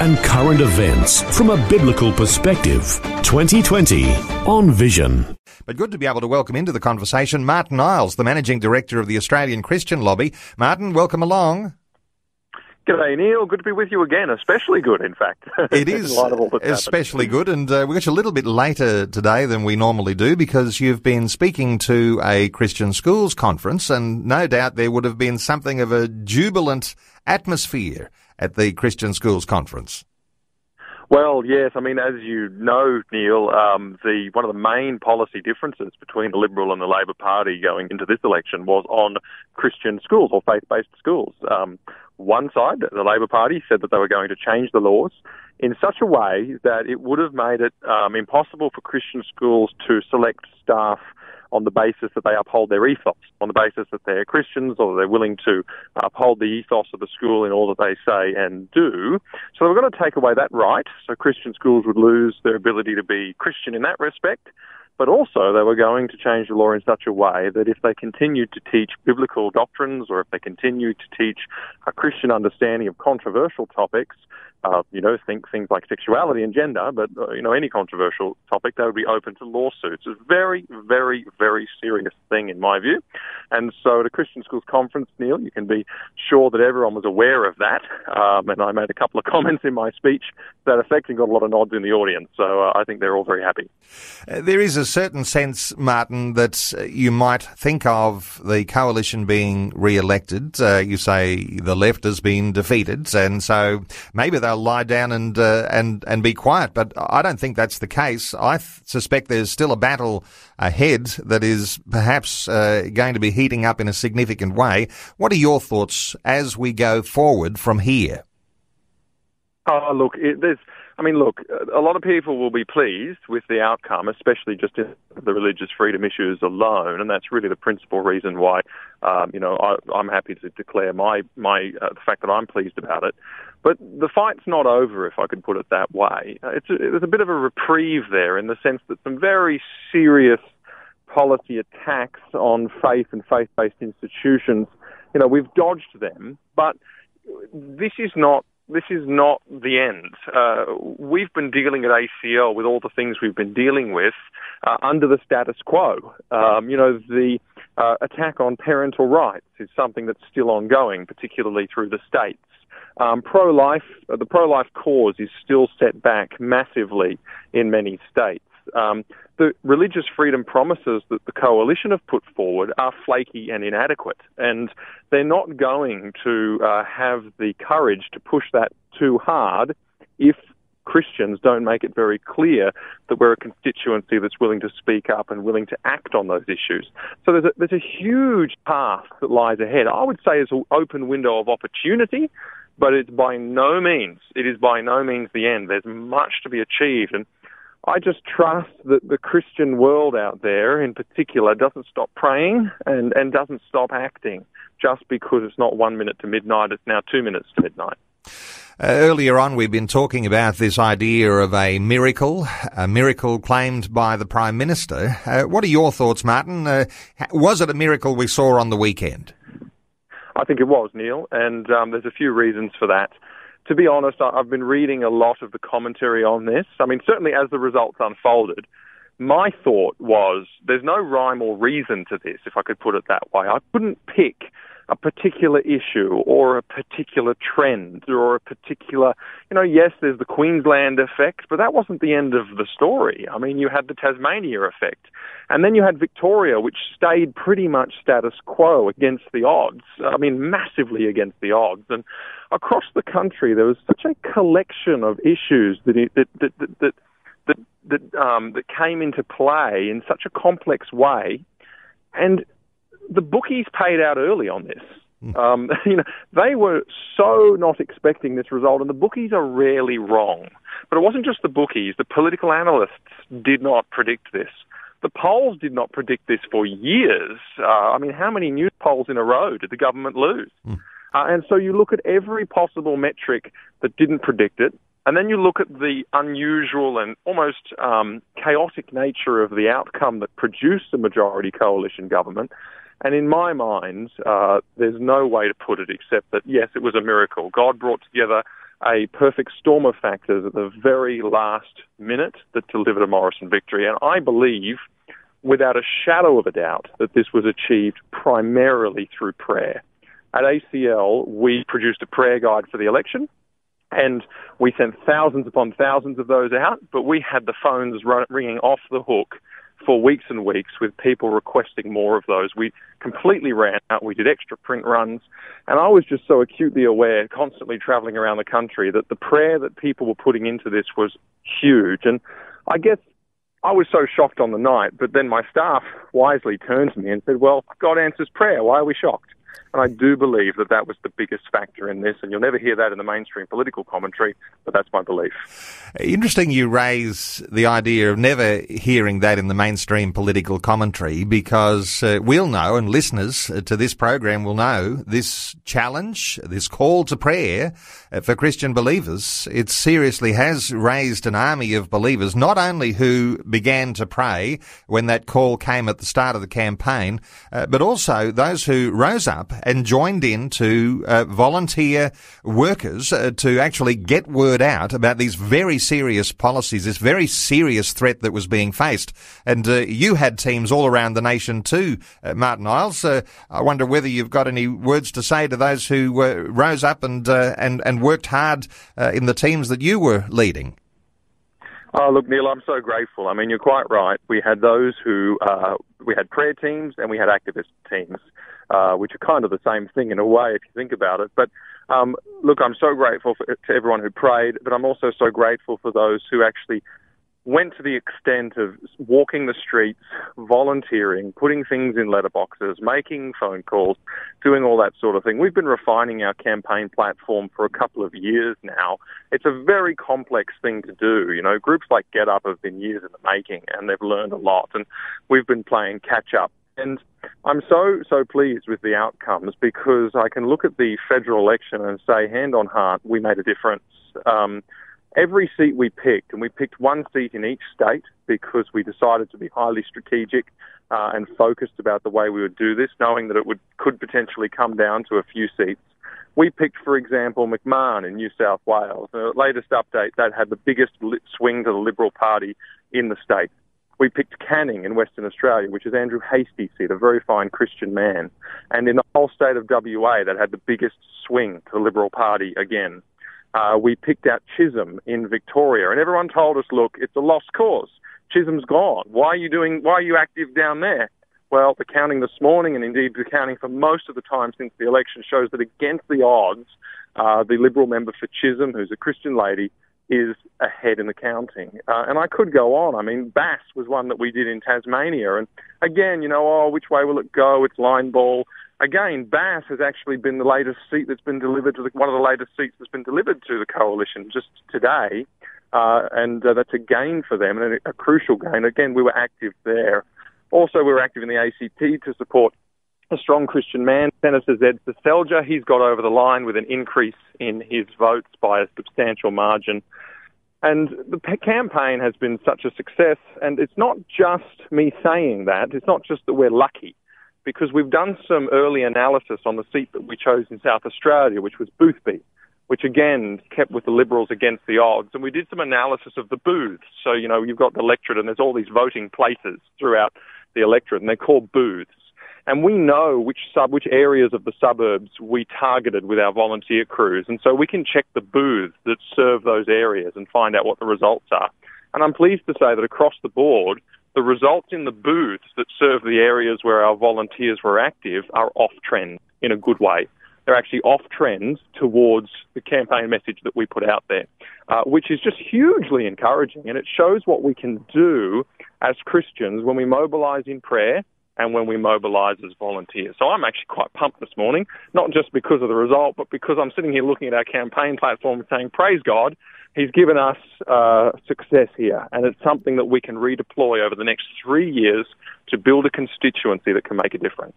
and current events from a biblical perspective. 2020 on Vision. But good to be able to welcome into the conversation Martyn Iles, the Managing Director of the Australian Christian Lobby. Martyn, welcome along. G'day, Neil. Good to be with you again. Especially good, in fact. It is especially good, and uh, we got you a little bit later today than we normally do because you've been speaking to a Christian schools conference, and no doubt there would have been something of a jubilant atmosphere at the Christian Schools Conference. Well, yes. I mean, as you know, Neil, um, the one of the main policy differences between the Liberal and the Labor Party going into this election was on Christian schools or faith-based schools. Um, one side, the Labor Party, said that they were going to change the laws in such a way that it would have made it um, impossible for Christian schools to select staff on the basis that they uphold their ethos, on the basis that they're Christians or they're willing to uphold the ethos of the school in all that they say and do. So we're going to take away that right. So Christian schools would lose their ability to be Christian in that respect. But also, they were going to change the law in such a way that if they continued to teach biblical doctrines or if they continued to teach a Christian understanding of controversial topics, uh, you know, think things like sexuality and gender, but, uh, you know, any controversial topic, they would be open to lawsuits. It's a very, very, very serious thing in my view. And so at a Christian Schools Conference, Neil, you can be sure that everyone was aware of that. Um, and I made a couple of comments in my speech that effect and got a lot of nods in the audience. So uh, I think they're all very happy. Uh, there is a certain sense, Martyn, that uh, you might think of the coalition being re-elected. Uh, you say the left has been defeated, and so maybe they'll lie down and uh, and and be quiet. But I don't think that's the case. I th- suspect there's still a battle ahead that is perhaps uh, going to be heating up in a significant way. What are your thoughts as we go forward from here? Oh, look, it, there's. I mean, look, a lot of people will be pleased with the outcome, especially just in the religious freedom issues alone, and that's really the principal reason why, um, you know, I, I'm happy to declare my my uh, the fact that I'm pleased about it. But the fight's not over, if I could put it that way. Uh, it's a, there's a bit of a reprieve there in the sense that some very serious policy attacks on faith and faith-based institutions, you know, we've dodged them, but this is not this is not the end. Uh, we've been dealing at ACL with all the things we've been dealing with uh, under the status quo. Um, you know, the uh, attack on parental rights is something that's still ongoing, particularly through the states. Um, pro-life, uh, the pro-life cause is still set back massively in many states. Um, the religious freedom promises that the coalition have put forward are flaky and inadequate, and they're not going to uh, have the courage to push that too hard if Christians don't make it very clear that we're a constituency that's willing to speak up and willing to act on those issues. So there's a, there's a huge path that lies ahead. I would say it's an open window of opportunity, but it's by no means, it is by no means the end. There's much to be achieved. And I just trust that the Christian world out there, in particular, doesn't stop praying and, and doesn't stop acting just because it's not one minute to midnight, it's now two minutes to midnight. Uh, earlier on, we've been talking about this idea of a miracle, a miracle claimed by the Prime Minister. Uh, what are your thoughts, Martyn? Uh, was it a miracle we saw on the weekend? I think it was, Neil, and um, there's a few reasons for that to be honest, I've been reading a lot of the commentary on this. I mean, certainly as the results unfolded, my thought was there's no rhyme or reason to this, if I could put it that way. I couldn't pick a particular issue or a particular trend or a particular, you know, yes, there's the Queensland effect, but that wasn't the end of the story. I mean, you had the Tasmania effect. And then you had Victoria, which stayed pretty much status quo against the odds. I mean, massively against the odds. And across the country, there was such a collection of issues that, it, that, that, that, that that that, um, that came into play in such a complex way, and the bookies paid out early on this. Hmm. Um, you know, they were so not expecting this result, and the bookies are rarely wrong. But it wasn't just the bookies. The political analysts did not predict this. The polls did not predict this for years. Uh, I mean, how many news polls in a row did the government lose? Mm. Uh, and so you look at every possible metric that didn't predict it, and then you look at the unusual and almost um, chaotic nature of the outcome that produced a majority coalition government. And in my mind, uh, there's no way to put it except that, yes, it was a miracle. God brought together a perfect storm of factors at the very last minute that delivered a Morrison victory. And I believe without a shadow of a doubt that this was achieved primarily through prayer. At ACL, we produced a prayer guide for the election, and we sent thousands upon thousands of those out, but we had the phones ringing off the hook for weeks and weeks with people requesting more of those. We completely ran out. We did extra print runs. And I was just so acutely aware, constantly traveling around the country, that the prayer that people were putting into this was huge. And I guess I was so shocked on the night, but then my staff wisely turned to me and said, Well, God answers prayer. Why are we shocked? And I do believe that that was the biggest factor in this. And you'll never hear that in the mainstream political commentary, but that's my belief. Interesting you raise the idea of never hearing that in the mainstream political commentary because uh, we'll know, and listeners to this program will know, this challenge, this call to prayer uh, for Christian believers, it seriously has raised an army of believers, not only who began to pray when that call came at the start of the campaign, uh, but also those who rose up and joined in to uh, volunteer workers uh, to actually get word out about these very serious policies, this very serious threat that was being faced. And uh, you had teams all around the nation too, uh, Martyn Iles. Uh, I wonder whether you've got any words to say to those who uh, rose up and and and worked hard in the teams that you were leading. Oh, look, Neil, I'm so grateful. I mean, you're quite right. We had those who, uh, we had prayer teams and we had activist teams, uh, which are kind of the same thing in a way if you think about it. But um, look, I'm so grateful for, to everyone who prayed, but I'm also so grateful for those who actually went to the extent of walking the streets, volunteering, putting things in letterboxes, making phone calls, doing all that sort of thing. We've been refining our campaign platform for a couple of years now. It's a very complex thing to do. You know, groups like GetUp have been years in the making and they've learned a lot and we've been playing catch up. And I'm so, so pleased with the outcomes because I can look at the federal election and say, hand on heart, we made a difference. Um, every seat we picked, and we picked one seat in each state because we decided to be highly strategic uh, and focused about the way we would do this, knowing that it would could potentially come down to a few seats. We picked, for example, McMahon in New South Wales. The latest update that had the biggest swing to the Liberal Party in the state. We picked Canning in Western Australia, which is Andrew Hastie's seat, a very fine Christian man. And in the whole state of WA, that had the biggest swing to the Liberal Party again uh, we picked out Chisholm in Victoria, and everyone told us, "Look, it's a lost cause. Chisholm's gone. Why are you doing? Why are you active down there?" Well, the counting this morning, and indeed the counting for most of the time since the election, shows that against the odds, uh, the Liberal member for Chisholm, who's a Christian lady, is ahead in the counting. Uh, and I could go on. I mean, Bass was one that we did in Tasmania. And again, you know, oh, which way will it go? It's line ball. Again, Bass has actually been the latest seat that's been delivered to the, one of the latest seats that's been delivered to the coalition just today. Uh, and uh, that's a gain for them and a, a crucial gain. Again, we were active there. Also, we were active in the ACT to support a strong Christian man, Senator Zed Seselja. He's got over the line with an increase in his votes by a substantial margin. And the campaign has been such a success, and it's not just me saying that. It's not just that we're lucky, because we've done some early analysis on the seat that we chose in South Australia, which was Boothby, which again kept with the Liberals against the odds. And we did some analysis of the booths. So, you know, you've got the electorate, and there's all these voting places throughout the electorate, and they're called booths and we know which sub which areas of the suburbs we targeted with our volunteer crews, and so we can check the booths that serve those areas and find out what the results are. And I'm pleased to say that across the board, the results in the booths that serve the areas where our volunteers were active are off trend in a good way. They're actually off trend towards the campaign message that we put out there, uh, which is just hugely encouraging. And it shows what we can do as Christians when we mobilize in prayer and when we mobilise as volunteers. So I'm actually quite pumped this morning, not just because of the result, but because I'm sitting here looking at our campaign platform and saying, praise God, he's given us uh, success here, and it's something that we can redeploy over the next three years to build a constituency that can make a difference.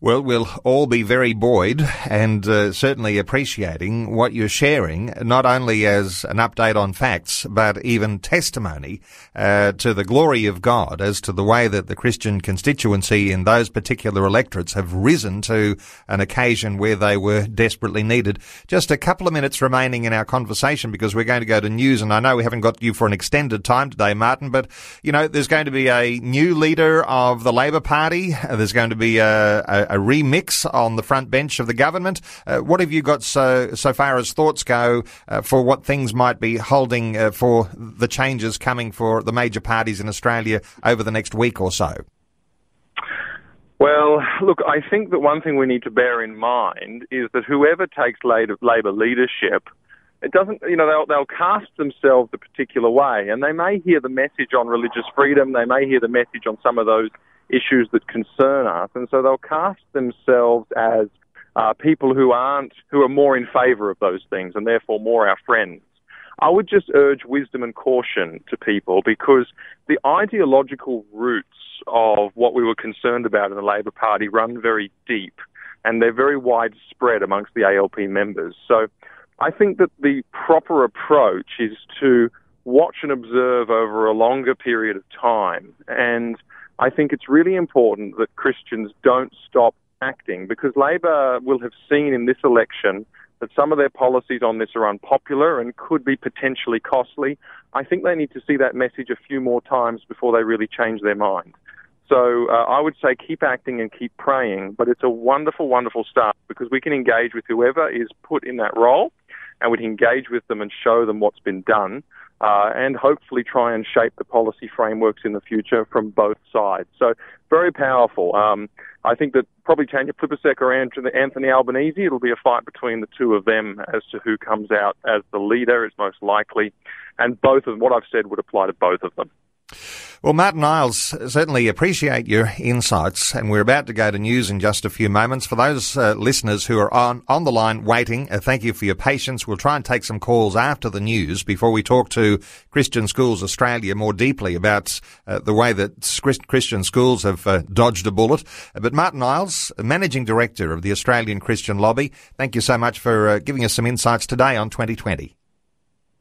Well, we'll all be very buoyed and uh, certainly appreciating what you're sharing, not only as an update on facts, but even testimony uh, to the glory of God as to the way that the Christian constituency in those particular electorates have risen to an occasion where they were desperately needed. Just a couple of minutes remaining in our conversation because we're going to go to news, and I know we haven't got you for an extended time today, Martyn, but you know, there's going to be a new leader of the Labor Party. There's going to be a, a, a remix on the front bench of the government. Uh, what have you got so so far as thoughts go uh, for what things might be holding uh, for the changes coming for the major parties in Australia over the next week or so? Well, look, I think that one thing we need to bear in mind is that whoever takes Labor leadership it doesn't, you know, they'll, they'll cast themselves a particular way, and they may hear the message on religious freedom, they may hear the message on some of those issues that concern us, and so they'll cast themselves as uh, people who aren't, who are more in favour of those things, and therefore more our friends. I would just urge wisdom and caution to people because the ideological roots of what we were concerned about in the Labor Party run very deep and they're very widespread amongst the ALP members. So I think that the proper approach is to watch and observe over a longer period of time. And I think it's really important that Christians don't stop acting because Labor will have seen in this election that some of their policies on this are unpopular and could be potentially costly. I think they need to see that message a few more times before they really change their mind. So uh, I would say keep acting and keep praying, but it's a wonderful, wonderful start because we can engage with whoever is put in that role and we'd engage with them and show them what's been done. Uh, and hopefully try and shape the policy frameworks in the future from both sides. So very powerful. Um, I think that probably Tanya Plibersek or Anthony Albanese, it'll be a fight between the two of them as to who comes out as the leader is most likely. And both of what I've said would apply to both of them. Well, Martyn Iles, certainly appreciate your insights, and we're about to go to news in just a few moments. For those uh, listeners who are on, on the line waiting, uh, thank you for your patience. We'll try and take some calls after the news before we talk to Christian Schools Australia more deeply about uh, the way that Christian schools have uh, dodged a bullet. But Martyn Iles, Managing Director of the Australian Christian Lobby, thank you so much for uh, giving us some insights today on 2020.